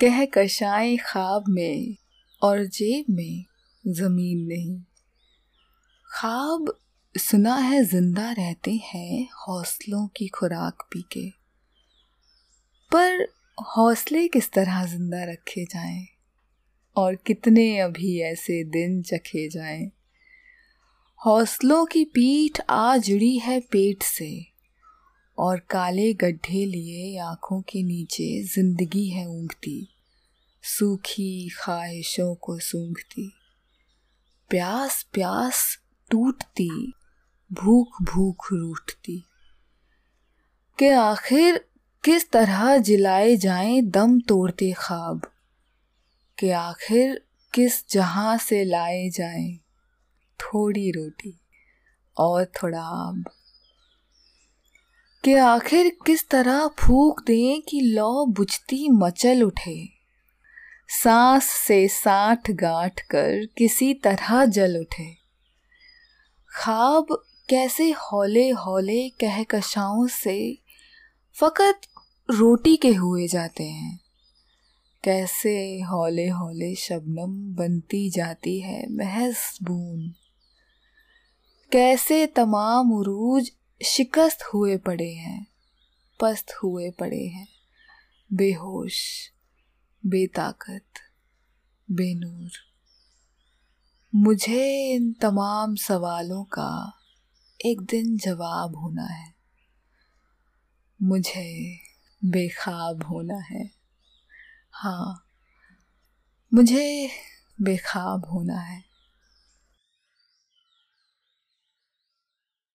कह कशाएँ ख्वाब में और जेब में ज़मीन नहीं। ख्वाब सुना है ज़िंदा रहते हैं हौसलों की खुराक पी के पर हौसले किस तरह ज़िंदा रखे जाएँ? और कितने अभी ऐसे दिन चखे जाएँ? हौसलों की पीठ आ जुड़ी है पेट से। और काले गड्ढे लिए आँखों के नीचे ज़िंदगी है ऊँगती। सूखी ख्वाहिशों को सूंघती। प्यास प्यास टूटती, भूख भूख रूठती। के आखिर किस तरह जिलाए जाएँ दम तोड़ते ख्वाब? के आखिर किस जहाँ से लाए जाएँ थोड़ी रोटी और थोड़ा आब कि आखिर किस तरह फूक दें कि लौ बुझती मचल उठे। सांस से साठ गांठ कर किसी तरह जल उठे। ख्वाब कैसे हौले हौले कहकशाओं से फकत रोटी के हुए जाते हैं। कैसे हौले हौले शबनम बनती जाती है महज बूंद। कैसे तमाम उरूज शिकस्त हुए पड़े हैं, पस्त हुए पड़े हैं। बेहोश, बेताकत, बेनूर। मुझे इन तमाम सवालों का एक दिन जवाब होना है। मुझे बेखाब होना है। हाँ मुझे बेखाब होना है।